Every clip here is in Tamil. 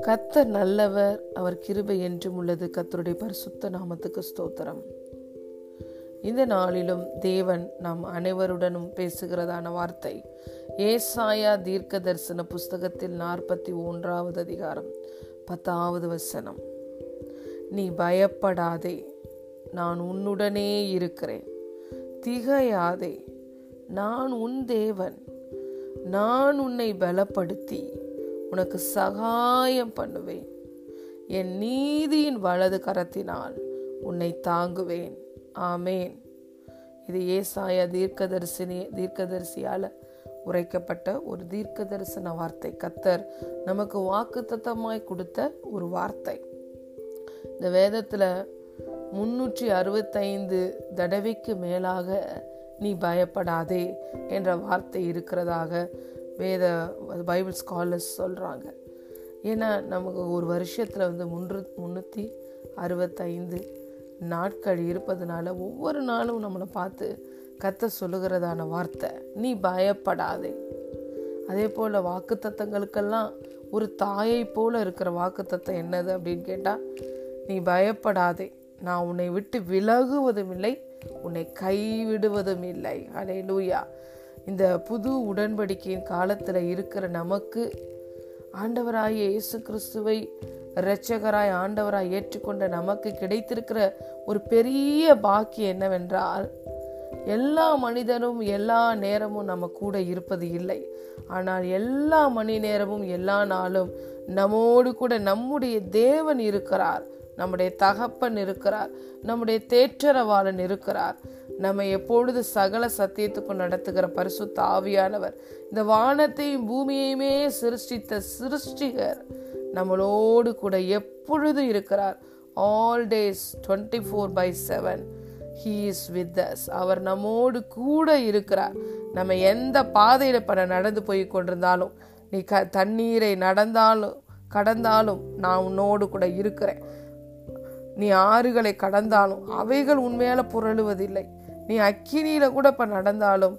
கத்தர் நல்லவர் அவர் கிருபை என்றும் உள்ளது. கத்தருடைய பரிசுத்த நாமத்துக்கு ஸ்தோத்திரம். இந்த நாளிலும் தேவன் நாம் அனைவருடனும் பேசுகிறதான வார்த்தை ஏசாயா தீர்க்க தரிசன புஸ்தகத்தில் நாற்பத்தி ஒன்றாவது அதிகாரம் பத்தாவது வசனம். நீ பயப்படாதே நான் உன்னுடனே இருக்கிறேன். திகையாதே நான் உன் தேவன். நான் உன்னை பலப்படுத்தி உனக்கு சகாயம் பண்ணுவேன். என் நீதியின் வலது கரத்தினால் உன்னை தாங்குவேன். ஆமேன். இது ஏசாய தீர்க்கதரிசினி தீர்க்கதரிசியால் உரைக்கப்பட்ட ஒரு தீர்க்க தரிசன வார்த்தை. கத்தர் நமக்கு வாக்கு தத்தமாய் கொடுத்த ஒரு வார்த்தை. இந்த வேதத்தில் முன்னூற்றி அறுபத்தைந்து தடவைக்கு மேலாக நீ பயப்படாதே என்ற வார்த்தை இருக்கிறதாக வேத பைபிள் ஸ்காலர்ஸ் சொல்கிறாங்க ஏன்னா நமக்கு ஒரு வருஷத்தில் வந்து முன்று முந்நூற்றி அறுபத்தைந்து நாட்கள் இருப்பதனால ஒவ்வொரு நாளும் நம்மளை பார்த்து கத்த சொல்லுகிறதான வார்த்தை. நீ பயப்படாதே. அதே போல் வாக்கு தத்தங்களுக்கெல்லாம் ஒரு தாயை போல இருக்கிற வாக்கு தத்தம் என்னது அப்படின்னு கேட்டால் நீ பயப்படாதே. நான் உன்னை விட்டு விலகுவதும் இல்லை. உன்னை கைவிடுவதும் இல்லை. அலே லூயா இந்த புது உடன்படிக்கையின் காலத்தில் இருக்கிற நமக்கு ஆண்டவராய இயேசு கிறிஸ்துவை இரட்சகராய் ஆண்டவராய் ஏற்றுக்கொண்ட நமக்கு கிடைத்திருக்கிற ஒரு பெரிய பாக்கியம் என்னவென்றால் எல்லா மனிதனும் எல்லா நேரமும் நம்ம கூட இருப்பது இல்லை. ஆனால் எல்லா மணி நேரமும் எல்லா நாளும் நம்மோடு கூட நம்முடைய தேவன் இருக்கிறார். நம்முடைய தகப்பன் இருக்கிறார். நம்முடைய தேற்றரவாளன் இருக்கிறார். நம்ம எப்பொழுது சகல சத்தியத்துக்கும் நடத்துகிற பரிசுத்த ஆவியானவர் இந்த வானத்தையும் பூமியையுமே சிருஷ்டித்த சிருஷ்டிகர் நம்மளோடு கூட எப்பொழுது இருக்கிறார்? All days twenty four by seven he is with us அவர் நம்மோடு கூட இருக்கிறார். நம்ம எந்த பாதையில் இப்போ நடந்து போய் கொண்டிருந்தாலும் நீ க தண்ணீரை நடந்தாலும் கடந்தாலும் நான் உன்னோடு கூட இருக்கிறேன். நீ ஆறுகளை கடந்தாலும் அவைகள் உண்மையால புரளுவதில்லை. நீ அக்கினியில கூட இப்போ நடந்தாலும்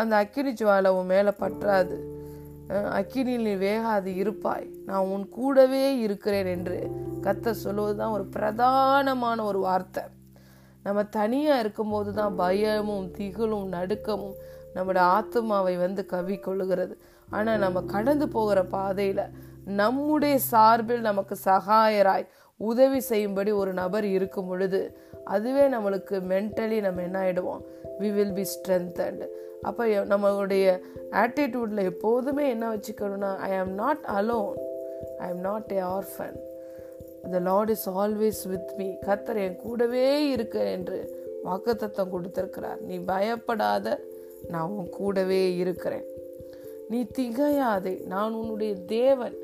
அந்த அக்கினி ஜுவாலை உன் மேலே பற்றாது. அக்கினியில் நீ வேகாது இருப்பாய். நான் உன் கூடவே இருக்கிறேன் என்று கத்த சொல்லுவது தான் ஒரு பிரதானமான ஒரு வார்த்தை. நம்ம தனியாக இருக்கும்போது தான் பயமும் திகிலும் நடுக்கமும் நம்மளோட ஆத்மாவை வந்து கவி கொள்ளுகிறது ஆனால் நம்ம கடந்து போகிற பாதையில் நம்முடைய சார்பில் நமக்கு சகாயராய் உதவி செய்யும்படி ஒரு நபர் இருக்கும் பொழுது அதுவே நம்மளுக்கு மென்டலி நம்ம என்ன ஆகிடுவோம் வி வில் பி ஸ்ட்ரென்த் அப்போ நம்மளுடைய ஆட்டிடியூடில் எப்போதுமே என்ன வச்சுக்கணும்னா ஐ ஆம் not alone I am not a orphan the Lord is always with me கத்தர் என் கூடவே இருக்க என்று வாக்குத்தத்தம் கொடுத்திருக்கிறார். நீ பயப்படாத நான் உன் கூடவே இருக்கிறேன். நீ திகையாதே நான் உன்னுடைய தேவன்.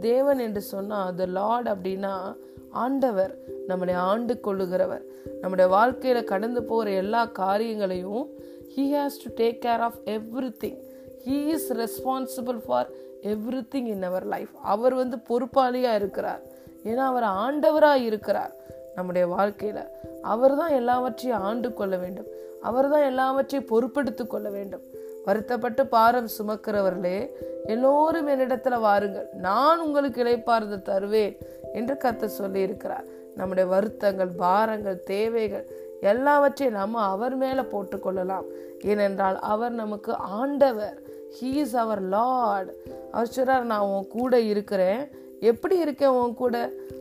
தேவன் என்று சொன்னால் த லார்ட் அப்படின்னா ஆண்டவர் நம்மளை ஆண்டு கொள்ளுகிறவர். நம்முடைய வாழ்க்கையில் கடந்து போகிற எல்லா காரியங்களையும் he has to take care of everything he is responsible for everything in our life அவர் வந்து பொறுப்பாளியாக இருக்கிறார். ஏன்னா அவர் ஆண்டவராக இருக்கிறார் நம்முடைய வாழ்க்கையில். அவர் தான் எல்லாவற்றையும் ஆண்டு கொள்ள வேண்டும். அவர் தான் எல்லாவற்றையும் பொறுப்பெடுத்து கொள்ள வேண்டும். வருத்தப்பட்டு பாரம் சுமக்கிறவர்களே எல்லோரும் என்னிடத்துல வாருங்கள். நான் உங்களுக்கு இழைப்பார்ந்து தருவேன் என்று கத்த சொல்லி இருக்கிறார் நம்முடைய வருத்தங்கள் பாரங்கள் தேவைகள் எல்லாவற்றையும் நம்ம அவர் மேல போட்டுக்கொள்ளலாம். ஏனென்றால் அவர் நமக்கு ஆண்டவர். ஹீ இஸ் அவர் லார்ட் அவர் சொல்றார் நான் உன் கூட இருக்கிறேன். எப்படி இருக்கேன் உன் கூட?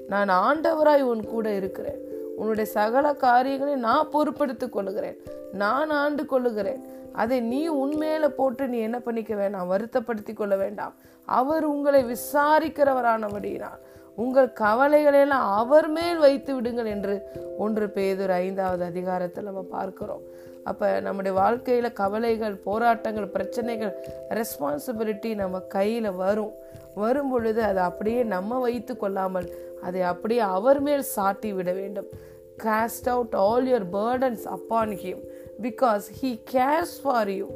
நான் ஆண்டவராய் உன் கூட இருக்கிறேன். உன்னுடைய சகல காரியங்களை நான் பொறுப்படுத்திக் கொள்ளுகிறேன். நான் ஆண்டு கொள்ளுகிறேன். அதை நீ உண்மையில போட்டு நீ என்ன பண்ணிக்க வேண்டாம் வருத்தப்படுத்தி கொள்ள வேண்டாம். அவர் உங்களை விசாரிக்கிறவரானபடியினால். உங்கள் கவலைகளெல்லாம் அவர் மேல் வைத்து விடுங்கள் என்று ஒன்று பேதொரு ஐந்தாவது அதிகாரத்தில் நம்ம பார்க்கிறோம். அப்போ நம்முடைய வாழ்க்கையில் கவலைகள் போராட்டங்கள் பிரச்சனைகள் ரெஸ்பான்சிபிலிட்டி நம்ம கையில் வரும். வரும் பொழுது அதை அப்படியே நம்ம வைத்து கொள்ளாமல் அதை அப்படியே அவர் மேல் சாட்டி விட வேண்டும். Cast out all your burdens upon him because he cares for you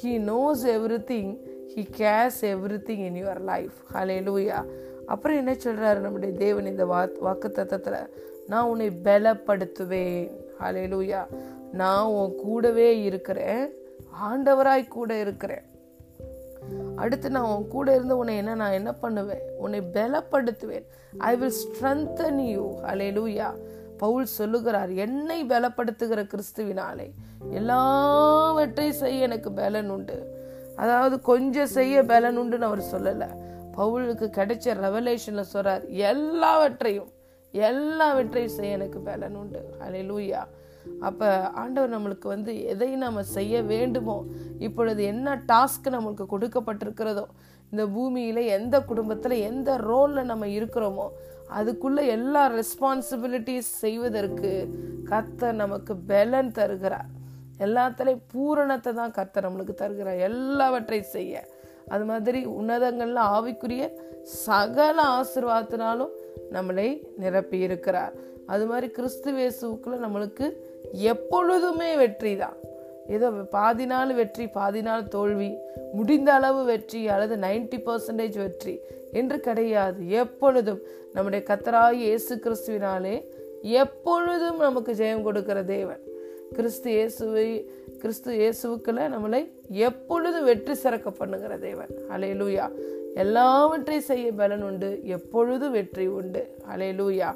he knows everything he cares everything in your life hallelujah அப்புறம் என்ன சொல்கிறாரு நம்முடைய தேவன் இந்த வா வாக்கு தத்தத்தில் நான் உன்னை பலப்படுத்துவேன். ஹலே லூயா நான் உன் கூடவே இருக்கிறேன். ஆண்டவராய் கூட இருக்கிறேன். அடுத்து நான் உன் கூட இருந்து உன்னை என்ன நான் என்ன பண்ணுவேன்? உன்னை பலப்படுத்துவேன். I will strengthen you hallelujah Paul சொல்லுகிறார் என்னை பலப்படுத்துகிற கிறிஸ்துவினாலே எல்லாவற்றையும் செய்ய எனக்கு பலன் உண்டு. அதாவது கொஞ்சம் செய்ய பலன் உண்டுன்னு அவர் சொல்லலை. பவுலுக்கு கிடைச்ச ரெவலேஷன்ல சொல்றார் எல்லாவற்றையும் எல்லாவற்றையும் செய்ய எனக்கு பலன் உண்டு. அலே லூயா அப்போ ஆண்டவர் நம்மளுக்கு வந்து எதை நம்ம செய்ய வேண்டுமோ இப்பொழுது என்ன டாஸ்க் நம்மளுக்கு கொடுக்கப்பட்டிருக்கிறதோ இந்த பூமியில் எந்த குடும்பத்தில் எந்த ரோலில் நம்ம இருக்கிறோமோ அதுக்குள்ள எல்லா ரெஸ்பான்சிபிலிட்டிஸ் செய்வதற்கு கர்த்தர் நமக்கு பலன் தருகிறார். எல்லாத்துலேயும் பூரணத்தை தான் கர்த்தர் நம்மளுக்கு தருகிறார். எல்லாவற்றையும் செய்ய. அது மாதிரி உன்னதங்கள்ல ஆவிக்குரிய சகல ஆசிர்வாதத்தினாலும் நம்மளை நிரப்பி இருக்கிறார் அது மாதிரி கிறிஸ்துவேசுக்குள்ள நம்மளுக்கு எப்பொழுதுமே வெற்றி தான். ஏதோ பாதி நாள் வெற்றி பாதி நாள் தோல்வி முடிந்த அளவு வெற்றி அல்லது நைன்டி பர்சன்டேஜ் வெற்றி என்று கிடையாது. எப்பொழுதும் நம்முடைய கத்தராய் இயேசு கிறிஸ்துவினாலே எப்பொழுதும் நமக்கு ஜெயம் கொடுக்கிற தேவன். கிறிஸ்து இயேசுவை கிறிஸ்து இயேசுக்குள்ள நம்மளை எப்பொழுதும் வெற்றி சிறக்க பண்ணுகிற தேவன். அலே லூயா எல்லாவற்றையும் செய்ய பலன் உண்டு. எப்பொழுதும் வெற்றி உண்டு. அலே லூயா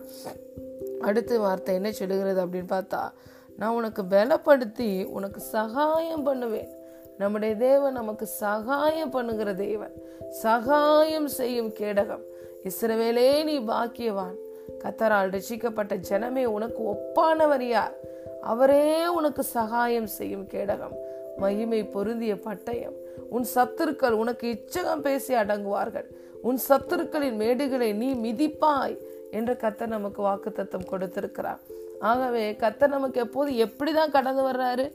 அடுத்த வார்த்தை என்ன சொல்லுகிறது அப்படின்னு பார்த்தா நான் உனக்கு பலப்படுத்தி உனக்கு சகாயம் பண்ணுவேன். நம்முடைய தேவன் நமக்கு சகாயம் பண்ணுகிற தேவன். சகாயம் செய்யும் கேடகம். இஸ்ரவேலே நீ பாக்கியவான். கத்தரால் ரசிக்கப்பட்ட ஜனமே உனக்கு ஒப்பானவர் யார்? அவரே உனக்கு சகாயம் செய்யும் கேடகம். மகிமை பொருந்திய பட்டயம். உன் சத்துருக்கள் உனக்கு இச்சகம் பேசி அடங்குவார்கள். உன் சத்துருக்களின் மேடுகளை நீ மிதிப்பாய். என்று கத்தர் நமக்கு வாக்குத்தத்தம் கொடுத்திருக்கிறார். ஆகவே கத்தர் நமக்கு எப்போது எப்படிதான் கடந்து வர்றாரு?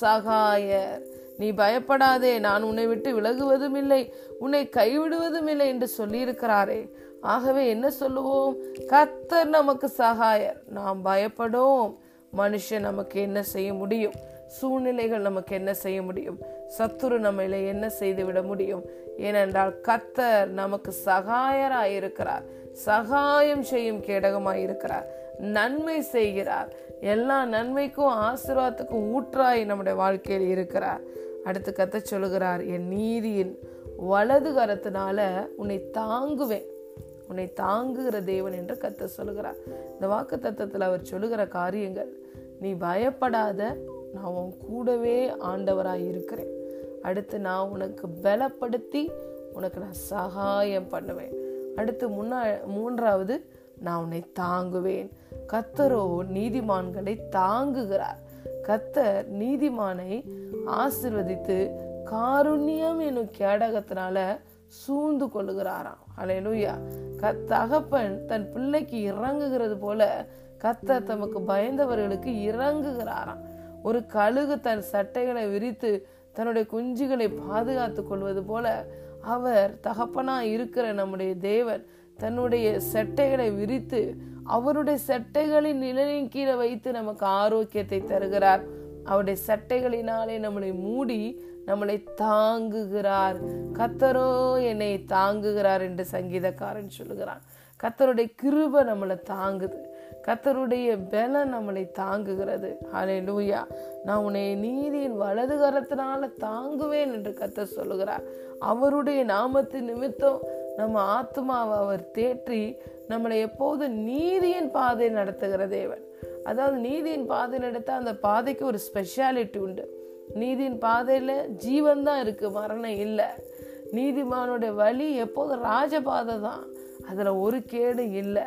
சகாயர் நீ பயப்படாதே நான் உன்னை விட்டு விலகுவதும் இல்லை உன்னை கைவிடுவதும் இல்லை என்று சொல்லியிருக்கிறாரே. ஆகவே என்ன சொல்லுவோம்? கத்தர் நமக்கு சகாயர் நாம் பயப்படும். மனுஷன் நமக்கு என்ன செய்ய முடியும்? சூழ்நிலைகள் நமக்கு என்ன செய்ய முடியும்? சத்துரு நம்மள என்ன செய்து விட முடியும்? ஏனென்றால் கத்தர் நமக்கு சகாயராயிருக்கிறார். சகாயம் செய்யும் கேடகமாய் இருக்கிறார். நன்மை செய்கிறார். எல்லா நன்மைக்கும் ஆசீர்வாதத்துக்கும் ஊற்றாய் நம்முடைய வாழ்க்கையில் இருக்கிறார். அடுத்து கத்த சொல்லுகிறார் என் நீதியின் வலது கரத்தினால உன்னை தாங்குவேன். உன்னை தாங்குகிற தேவன் என்று கத்த சொல்லுகிறார். இந்த வாக்கு தத்துவத்தில் அவர் சொல்லுகிற காரியங்கள் நீ பயப்படாத நான் உன் கூடவே ஆண்டவராய் இருக்கிறேன். அடுத்து நான் உனக்கு பலப்படுத்தி உனக்கு நான் சகாயம் பண்ணுவேன். அடுத்து முன்னா மூன்றாவது நான் உன்னை தாங்குவேன். கத்தரோ நீதிமான்களை தாங்குகிறார். கத்தர் நீதிமானை ஆசிர்வதித்து காருண்யம் என்னும் கேடகத்தினால சூழ்ந்து கொள்ளுகிறாராம். அலையலூயா க தகப்பன் தன் பிள்ளைக்கு இறங்குகிறது போல கத்தர் தமக்கு பயந்தவர்களுக்கு இறங்குகிறாராம். ஒரு கழுகு தன் சட்டைகளை விரித்து தன்னுடைய குஞ்சுகளை பாதுகாத்து கொள்வது போல அவர் தகப்பனா இருக்கிற நம்முடைய தேவன் தன்னுடைய செட்டைகளை விரித்து அவருடைய செட்டைகளின் நிழலின் கீழே வைத்து நமக்கு ஆரோக்கியத்தை தருகிறார். அவருடைய சட்டைகளினாலே நம்மளை மூடி நம்மளை தாங்குகிறார். கத்தரோ என்னை தாங்குகிறார் என்று சங்கீதக்காரன் சொல்லுகிறான். கத்தருடைய கிருப நம்மளை தாங்குது. கத்தருடைய பலம் நம்மளை தாங்குகிறது. அலே லூயா நான் உன்னை நீதியின் வலது கரத்தினால தாங்குவேன் என்று கத்த சொல்லுகிறார். அவருடைய நாமத்தின் நிமித்தம் நம்ம ஆத்மாவை அவர் தேற்றி நம்மளை எப்போது நீதியின் பாதை நடத்துகிற தேவன். அதாவது நீதியின் பாதை நடத்த அந்த பாதைக்கு ஒரு ஸ்பெஷாலிட்டி உண்டு. நீதியின் பாதையில ஜீவன் தான் இருக்கு மரணம் இல்லை. நீதிமானுடைய வழி எப்போதும் ராஜபாதை தான். அதில் ஒரு கேடு இல்லை.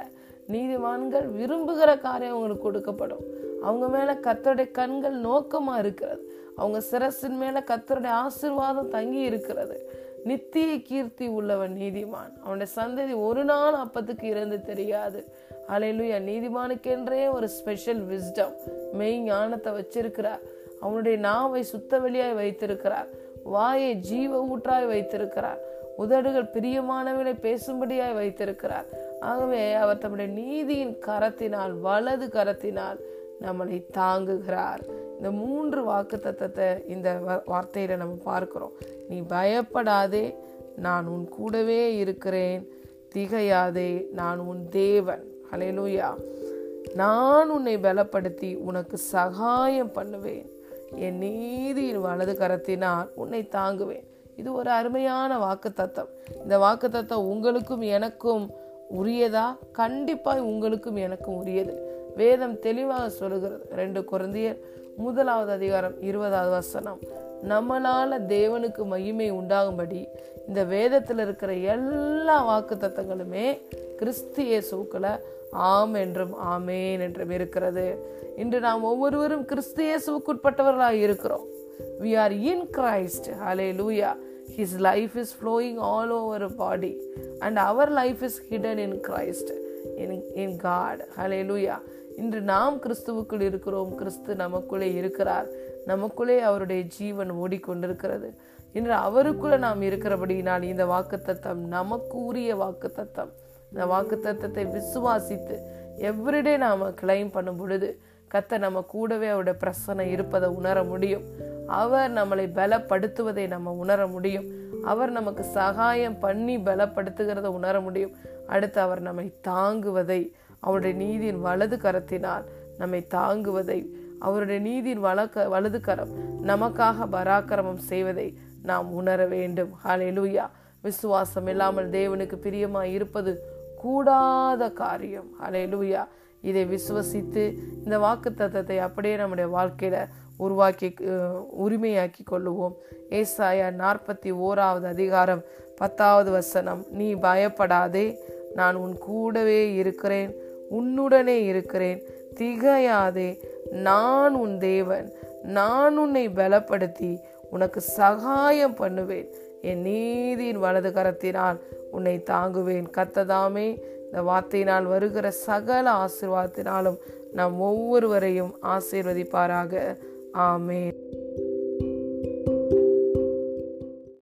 நீதிமான்கள் விரும்புகிற காரியம் அவங்களுக்கு கொடுக்கப்படும். அவங்க மேல கத்தருடைய கண்கள் நோக்கமா இருக்கிறது. அவங்க சிரசின் மேல கத்தருடைய ஆசிர்வாதம் தங்கி இருக்கிறது. நித்திய கீர்த்தி உள்ளவன் நீதிமான். அவனுடைய சந்ததி ஒரு நாள் அப்பத்துக்கு இறந்து தெரியாது. அலையிலுயா நீதிமானுக்கென்றே ஒரு ஸ்பெஷல் விஸ்டம் மெய் ஞானத்தை வச்சிருக்கிறார். அவனுடைய நாவை சுத்த வெளியாய் வைத்திருக்கிறார். வாயை ஜீவ ஊற்றாய் வைத்திருக்கிறார். உதடுகள் பிரியமானவனை பேசும்படியாய் வைத்திருக்கிறார். ஆகவே அவர் தம்முடைய நீதியின் கரத்தினால் வலது கரத்தினால் நம்மளை தாங்குகிறார். இந்த மூன்று வாக்கு தத்தத்தை இந்த வார்த்தையில நம்ம பார்க்கிறோம். நீ பயப்படாதே நான் உன் கூடவே இருக்கிறேன். திகையாதே நான் உன் தேவன். அலையலூயா நான் உன்னை பலப்படுத்தி உனக்கு சகாயம் பண்ணுவேன். என் நீதியின் வலது கரத்தினால் உன்னை தாங்குவேன். இது ஒரு அருமையான வாக்கு தத்தம். இந்த வாக்கு தத்தம் உங்களுக்கும் எனக்கும் உரியதா? கண்டிப்பாய் உங்களுக்கும் எனக்கும் உரியது. வேதம் தெளிவாக சொல்லுகிறது. ரெண்டு குழந்தையர் முதலாவது அதிகாரம் இருபதாவது வசனம். நம்மளால தேவனுக்கு மகிமை உண்டாகும்படி இந்த வேதத்தில் இருக்கிற எல்லா வாக்கு தத்தங்களுமே கிறிஸ்து இயேசுக்கள ஆம் என்றும் ஆமேன் என்றும் இருக்கிறது. இன்று நாம் ஒவ்வொருவரும் கிறிஸ்து இயேசுக்குட்பட்டவர்களாக இருக்கிறோம். We are in Christ hallelujah his life is flowing all over body and our life is hidden in Christ in in God hallelujah இன்று நாம் கிறிஸ்துவுக்குள் இருக்கிறோம். கிறிஸ்து நமக்குள்ளே இருக்கிறார். நமக்குள்ளே அவருடைய ஜீவன் ஓடிக்கொண்டிருக்கிறது. இன்று அவருக்குள்ள நாம் இருக்கிறபடியினால் இந்த வாக்கு தத்தம் நமக்கு உரிய வாக்கு தத்தம் இந்த வாக்கு தத்தத்தை விசுவாசித்து எவ்ரிடே நாம் கிளைம் பண்ணும் பொழுது கத்த நம்ம கூடவே அவருடைய பிரசனை இருப்பதை உணர முடியும். அவர் நம்மளை பலப்படுத்துவதை நம்ம உணர முடியும். அவர் நமக்கு சகாயம் பண்ணி பலப்படுத்துகிறத உணர முடியும். அடுத்து அவர் நம்மை தாங்குவதை அவருடைய நீதியின் வலது கரத்தினால் நம்மை தாங்குவதை அவருடைய நீதியின் வழக்க வலது கரம் நமக்காக பராக்கிரமம் செய்வதை நாம் உணர வேண்டும். ஹalleluya விசுவாசம் இல்லாமல் தேவனுக்கு பிரியமாக இருப்பது கூடாத காரியம். ஹalleluya இதை விசுவசித்து இந்த வாக்கு தத்துவத்தை அப்படியே நம்முடைய வாழ்க்கையில உருவாக்கி உரிமையாக்கி கொள்ளுவோம். ஏசாயா நாற்பத்தி ஓராவது அதிகாரம் பத்தாவது வசனம். நீ பயப்படாதே நான் உன் கூடவே இருக்கிறேன் உன்னுடனே இருக்கிறேன். திகையாதே நான் உன் தேவன் நான் உன்னை பலப்படுத்தி உனக்கு சகாயம் பண்ணுவேன். என் நீதியின் வலது கரத்தினால் உன்னை தாங்குவேன். கத்ததாமே இந்த வார்த்தையினால் வருகிற சகல ஆசிர்வாதத்தினாலும் நாம் ஒவ்வொருவரையும் ஆசீர்வதிப்பாராக. ஆமேன்